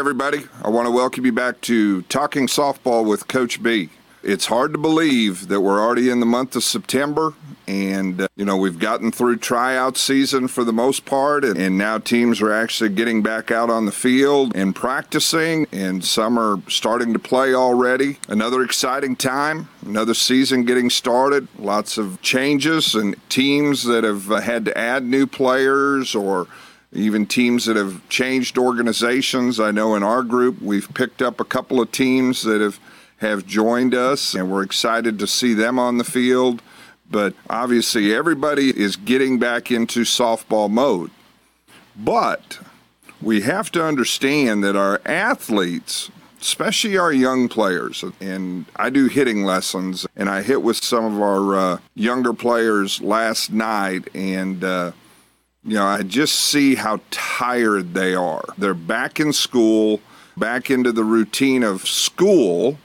everybody. I want to welcome you back to Talking Softball with Coach B. It's hard to believe that we're already in the month of September, and uh, you know we've gotten through tryout season for the most part, and, and now teams are actually getting back out on the field and practicing, and some are starting to play already. Another exciting time, another season getting started. Lots of changes and teams that have uh, had to add new players or even teams that have changed organizations. I know in our group we've picked up a couple of teams that have have joined us, and we're excited to see them on the field. But obviously, everybody is getting back into softball mode. But we have to understand that our athletes, especially our young players, and I do hitting lessons, and I hit with some of our uh, younger players last night, and uh, you know, I just see how tired they are. They're back in school, back into the routine of school,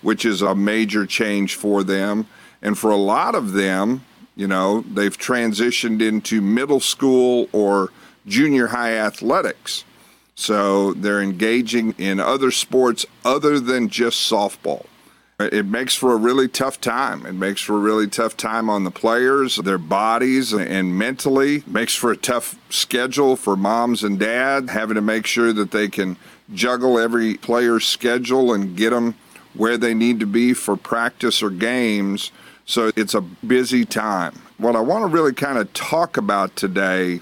which is a major change for them. And for a lot of them, you know, they've transitioned into middle school or junior high athletics. So they're engaging in other sports other than just softball. It makes for a really tough time. It makes for a really tough time on the players, their bodies, and mentally. It makes for a tough schedule for moms and dad, having to make sure that they can juggle every player's schedule and get them where they need to be for practice or games. So it's a busy time. What I want to really kind of talk about today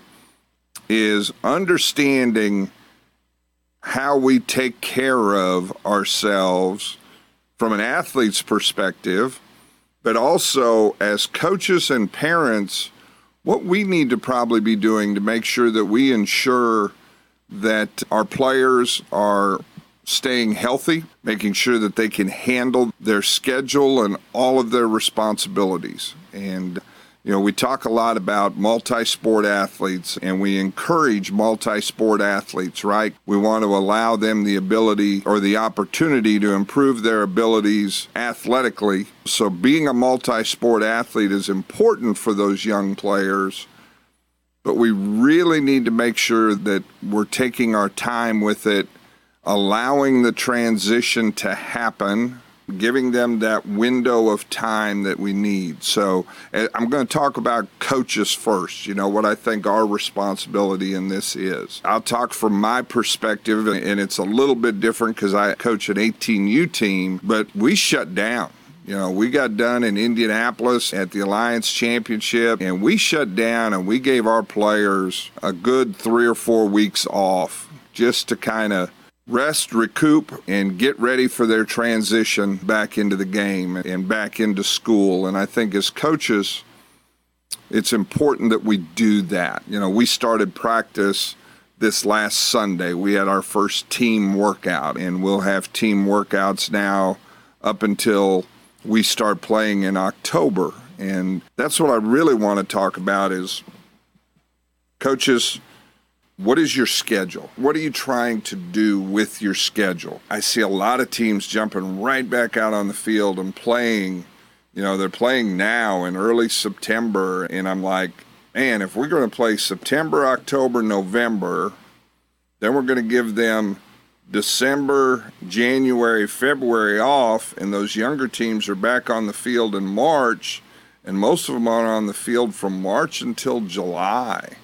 is understanding how we take care of ourselves from an athlete's perspective, but also as coaches and parents, what we need to probably be doing to make sure that we ensure that our players are staying healthy, making sure that they can handle their schedule and all of their responsibilities. And, you know, we talk a lot about multi sport athletes and we encourage multi sport athletes, right? We want to allow them the ability or the opportunity to improve their abilities athletically. So, being a multi sport athlete is important for those young players. But we really need to make sure that we're taking our time with it allowing the transition to happen, giving them that window of time that we need. So eh, I'm going to talk about coaches first, you know, what I think our responsibility in this is. I'll talk from my perspective, and it's a little bit different because I coach an 18U team, but we shut down. You know, we got done in Indianapolis at the Alliance Championship, and we shut down and we gave our players a good three or four weeks off just to kind of rest, recoup, and get ready for their transition back into the game and back into school. And I think as coaches, it's important that we do that. You know, we started practice this last Sunday. We had our first team workout, and we'll have team workouts now up until we start playing in October. And that's what I really want to talk about is coaches what is your schedule? What are you trying to do with your schedule? I see a lot of teams jumping right back out on the field and playing. You know, they're playing now in early September, and I'm like, man, if we're going to play September, October, November, then we're going to give them December, January, February off, and those younger teams are back on the field in March, and most of them are on the field from March until July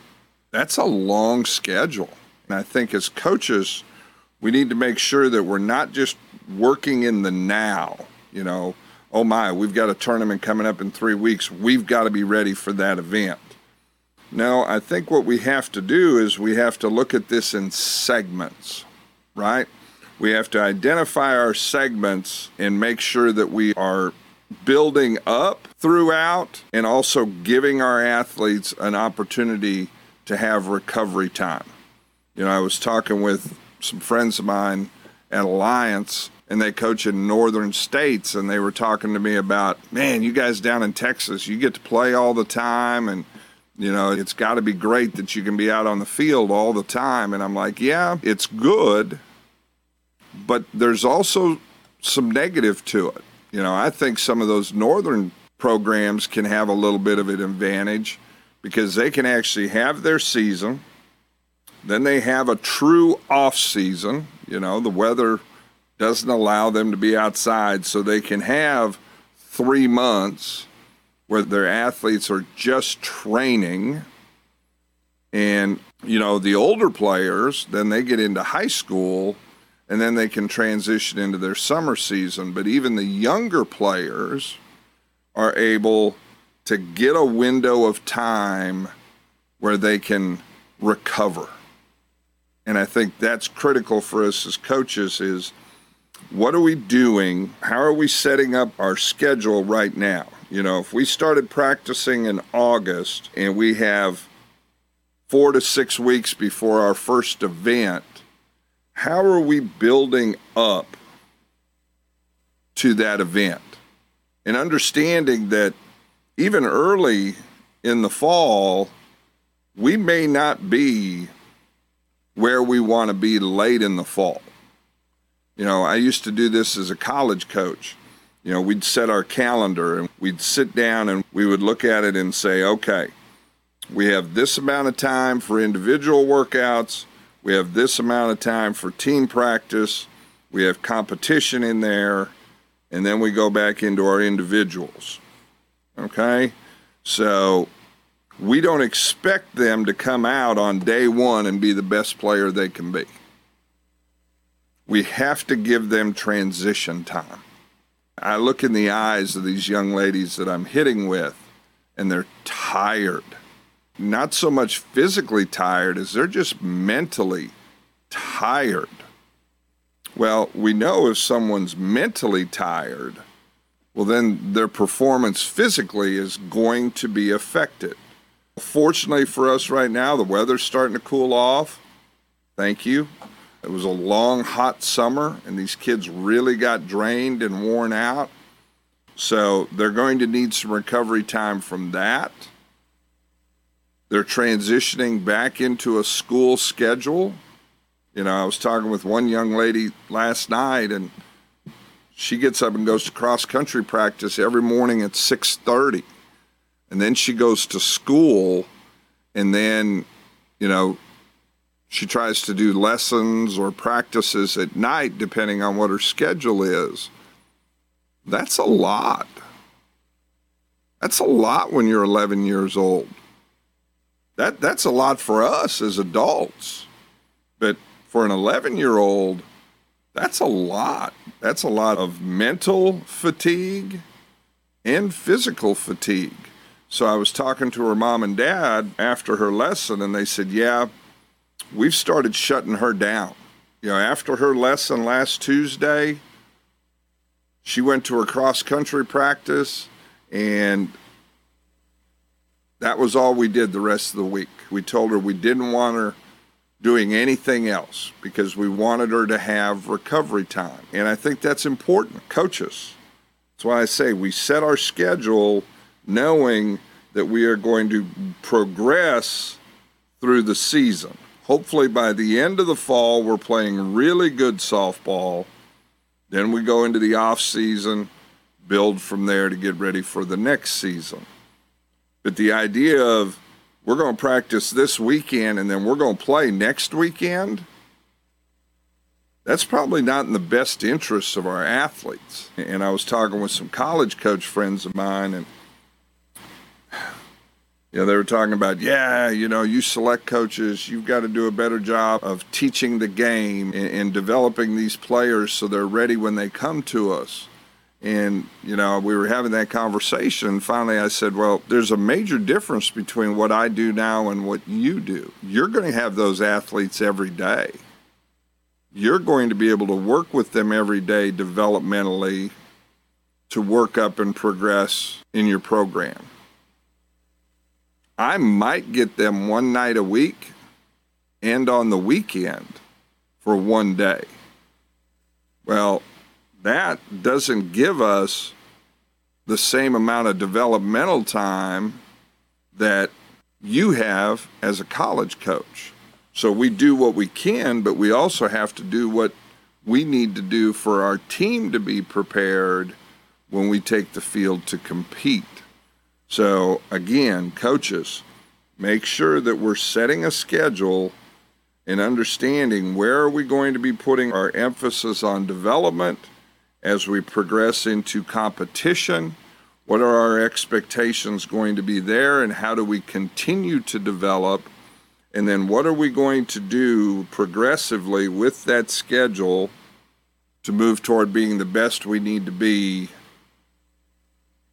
that's a long schedule. And I think as coaches, we need to make sure that we're not just working in the now, you know, oh my, we've got a tournament coming up in three weeks. We've got to be ready for that event. No, I think what we have to do is we have to look at this in segments, right? We have to identify our segments and make sure that we are building up throughout and also giving our athletes an opportunity to have recovery time. You know, I was talking with some friends of mine at Alliance, and they coach in northern states, and they were talking to me about, man, you guys down in Texas, you get to play all the time, and you know, it's got to be great that you can be out on the field all the time. And I'm like, yeah, it's good, but there's also some negative to it. You know, I think some of those northern programs can have a little bit of an advantage because they can actually have their season. Then they have a true off season, You know, the weather doesn't allow them to be outside, so they can have three months where their athletes are just training. And, you know, the older players, then they get into high school and then they can transition into their summer season. But even the younger players are able to get a window of time where they can recover. And I think that's critical for us as coaches is what are we doing? How are we setting up our schedule right now? You know, if we started practicing in August and we have four to six weeks before our first event, how are we building up to that event? And understanding that even early in the fall, we may not be where we want to be late in the fall. You know, I used to do this as a college coach. You know, we'd set our calendar and we'd sit down and we would look at it and say, okay, we have this amount of time for individual workouts, we have this amount of time for team practice, we have competition in there, and then we go back into our individuals. Okay? So we don't expect them to come out on day one and be the best player they can be. We have to give them transition time. I look in the eyes of these young ladies that I'm hitting with, and they're tired. Not so much physically tired as they're just mentally tired. Well, we know if someone's mentally tired, well, then their performance physically is going to be affected. Fortunately for us right now, the weather's starting to cool off. Thank you. It was a long, hot summer, and these kids really got drained and worn out. So they're going to need some recovery time from that. They're transitioning back into a school schedule you know, I was talking with one young lady last night, and she gets up and goes to cross country practice every morning at 6:30, and then she goes to school, and then, you know, she tries to do lessons or practices at night, depending on what her schedule is. That's a lot. That's a lot when you're 11 years old. That that's a lot for us as adults. But for an 11 year old, that's a lot. That's a lot of mental fatigue and physical fatigue. So I was talking to her mom and dad after her lesson, and they said, Yeah, we've started shutting her down. You know, after her lesson last Tuesday, she went to her cross country practice, and that was all we did the rest of the week. We told her we didn't want her doing anything else because we wanted her to have recovery time. And I think that's important. Coaches. That's why I say we set our schedule knowing that we are going to progress through the season. Hopefully, by the end of the fall, we're playing really good softball. Then we go into the off season, build from there to get ready for the next season. But the idea of we're going to practice this weekend and then we're going to play next weekend, that's probably not in the best interests of our athletes. And I was talking with some college coach friends of mine, and you know, they were talking about, yeah, you know, you select coaches, you've got to do a better job of teaching the game and, and developing these players so they're ready when they come to us. And, you know, we were having that conversation. Finally, I said, Well, there's a major difference between what I do now and what you do. You're going to have those athletes every day. You're going to be able to work with them every day developmentally to work up and progress in your program. I might get them one night a week and on the weekend for one day. Well, that doesn't give us the same amount of developmental time that you have as a college coach. So we do what we can, but we also have to do what we need to do for our team to be prepared when we take the field to compete. So again, coaches, make sure that we're setting a schedule and understanding where are we going to be putting our emphasis on development as we progress into competition what are our expectations going to be there and how do we continue to develop and then what are we going to do progressively with that schedule to move toward being the best we need to be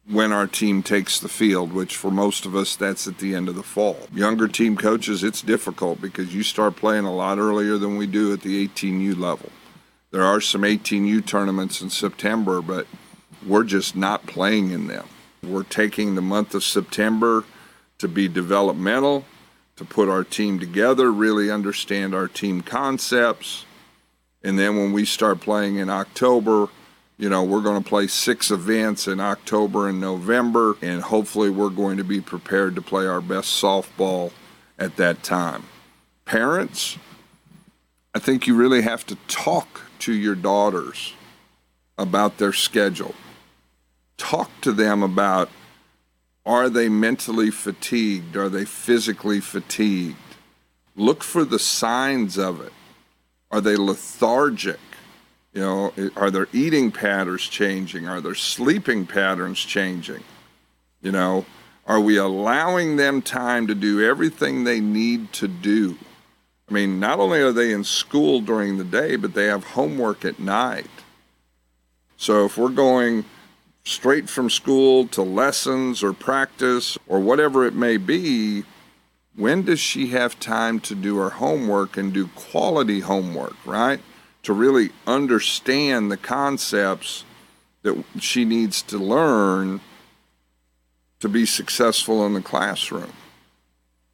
when our team takes the field, which for most of us, that's at the end of the fall. Younger team coaches, it's difficult because you start playing a lot earlier than we do at the 18U level. There are some 18U tournaments in September, but we're just not playing in them. We're taking the month of September to be developmental, to put our team together, really understand our team concepts. And then when we start playing in October, you know, we're going to play six events in October and November, and hopefully we're going to be prepared to play our best softball at that time. Parents, I think you really have to talk to your daughters about their schedule. Talk to them about are they mentally fatigued? Are they physically fatigued? Look for the signs of it. Are they lethargic? You know, are their eating patterns changing? Are their sleeping patterns changing? You know, are we allowing them time to do everything they need to do? I mean, not only are they in school during the day, but they have homework at night. So if we're going straight from school to lessons or practice or whatever it may be, when does she have time to do her homework and do quality homework, right? to really understand the concepts that she needs to learn to be successful in the classroom.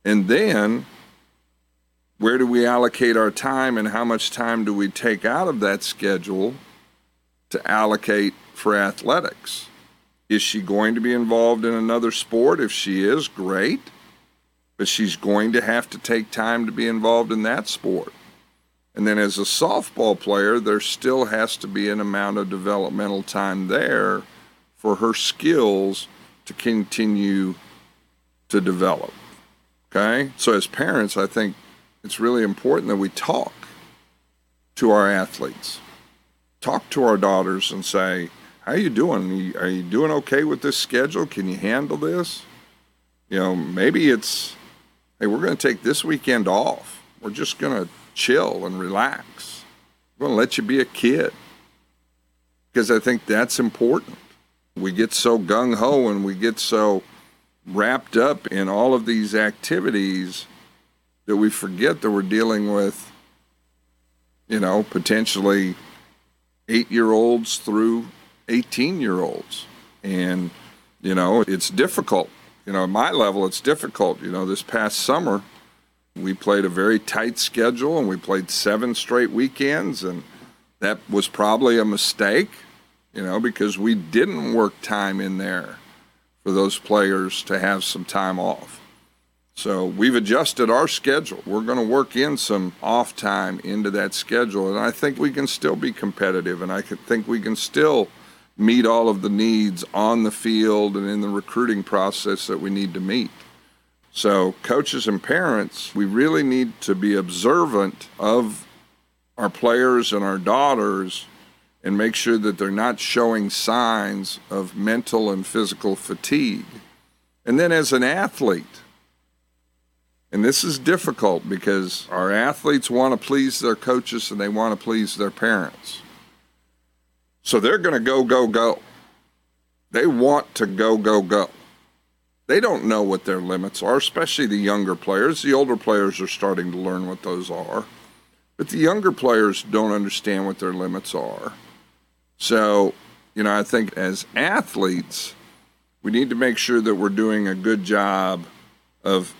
And then, where do we allocate our time and how much time do we take out of that schedule to allocate for athletics? Is she going to be involved in another sport? If she is, great. But she's going to have to take time to be involved in that sport. And then as a softball player, there still has to be an amount of developmental time there for her skills to continue to develop. Okay? So as parents, I think it's really important that we talk to our athletes. Talk to our daughters and say, "How are you doing? Are you, are you doing okay with this schedule? Can you handle this?" You know, maybe it's, "Hey, we're going to take this weekend off. We're just going to chill and relax. We're going to let you be a kid because I think that's important. We get so gung ho and we get so wrapped up in all of these activities that we forget that we're dealing with, you know, potentially eight year olds through 18 year olds. And, you know, it's difficult. You know, at my level, it's difficult. You know, this past summer, we played a very tight schedule and we played seven straight weekends, and that was probably a mistake, you know, because we didn't work time in there for those players to have some time off. So we've adjusted our schedule. We're going to work in some off time into that schedule, and I think we can still be competitive, and I think we can still meet all of the needs on the field and in the recruiting process that we need to meet. So, coaches and parents, we really need to be observant of our players and our daughters and make sure that they're not showing signs of mental and physical fatigue. And then, as an athlete, and this is difficult because our athletes want to please their coaches and they want to please their parents. So they're going to go, go, go. They want to go, go, go they don't know what their limits are, especially the younger players. The older players are starting to learn what those are. But the younger players don't understand what their limits are. So, you know, I think as athletes, we need to make sure that we're doing a good job of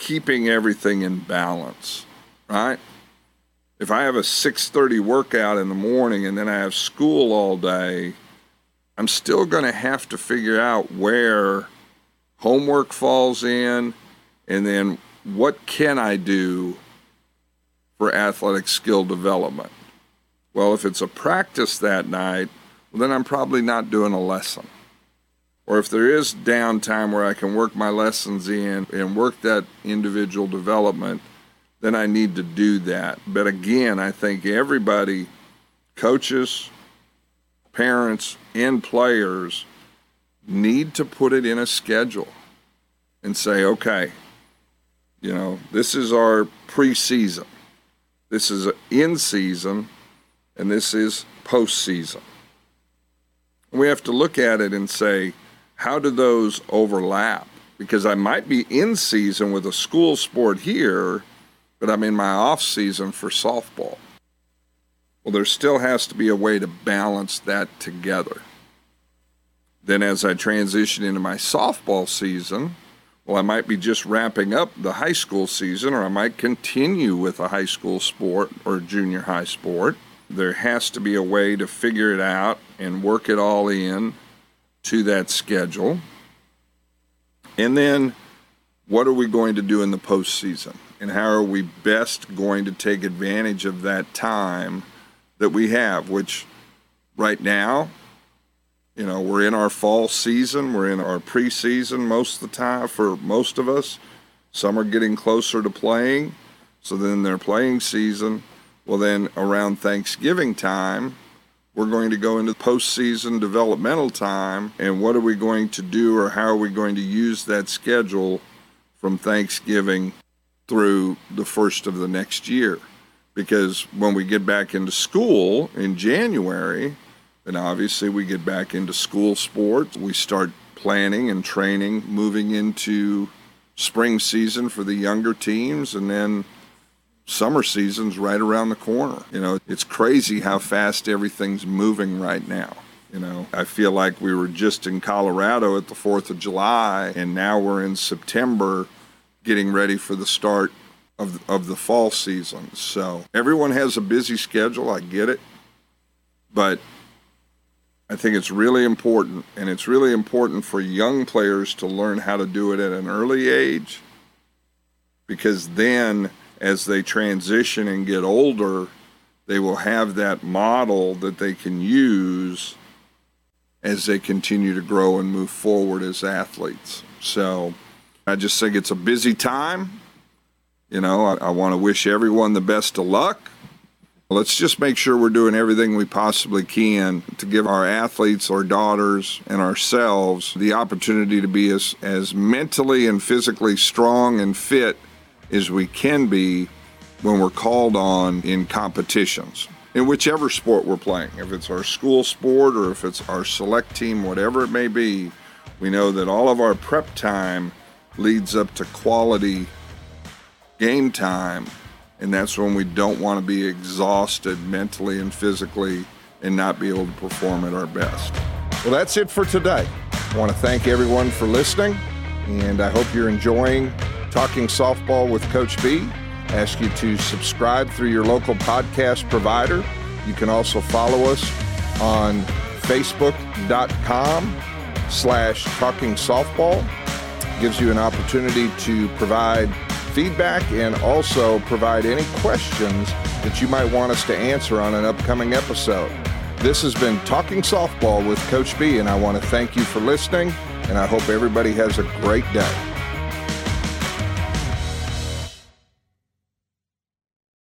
keeping everything in balance, right? If I have a 6:30 workout in the morning and then I have school all day, I'm still going to have to figure out where homework falls in, and then what can I do for athletic skill development? Well, if it's a practice that night, well, then I'm probably not doing a lesson. Or if there is downtime where I can work my lessons in and work that individual development, then I need to do that. But again, I think everybody, coaches, parents, and players, need to put it in a schedule and say, okay, you know, this is our preseason, this is in season, and this is postseason. We have to look at it and say, how do those overlap? Because I might be in season with a school sport here, but I'm in my off season for softball. Well, there still has to be a way to balance that together. Then, as I transition into my softball season, well, I might be just wrapping up the high school season, or I might continue with a high school sport or junior high sport. There has to be a way to figure it out and work it all in to that schedule. And then, what are we going to do in the postseason? And how are we best going to take advantage of that time that we have, which right now, you know, we're in our fall season, we're in our preseason most of the time for most of us. Some are getting closer to playing, so then their playing season. Well, then around Thanksgiving time, we're going to go into postseason developmental time. And what are we going to do, or how are we going to use that schedule from Thanksgiving through the first of the next year? Because when we get back into school in January, then obviously we get back into school sports. We start planning and training, moving into spring season for the younger teams, and then summer season's right around the corner. You know, it's crazy how fast everything's moving right now. You know, I feel like we were just in Colorado at the 4th of July, and now we're in September getting ready for the start of, of the fall season. So everyone has a busy schedule. I get it. But I think it's really important, and it's really important for young players to learn how to do it at an early age because then as they transition and get older, they will have that model that they can use as they continue to grow and move forward as athletes. So I just think it's a busy time. You know, I, I want to wish everyone the best of luck. Let's just make sure we're doing everything we possibly can to give our athletes, our daughters, and ourselves the opportunity to be as, as mentally and physically strong and fit as we can be when we're called on in competitions in whichever sport we're playing. If it's our school sport or if it's our select team, whatever it may be, we know that all of our prep time leads up to quality game time. And that's when we don't want to be exhausted mentally and physically and not be able to perform at our best. Well, that's it for today. I want to thank everyone for listening, and I hope you're enjoying Talking Softball with Coach B. ask you to subscribe through your local podcast provider. You can also follow us on facebook.com slash talking softball. Gives you an opportunity to provide feedback and also provide any questions that you might want us to answer on an upcoming episode. This has been Talking Softball with Coach B, and I want to thank you for listening, and I hope everybody has a great day.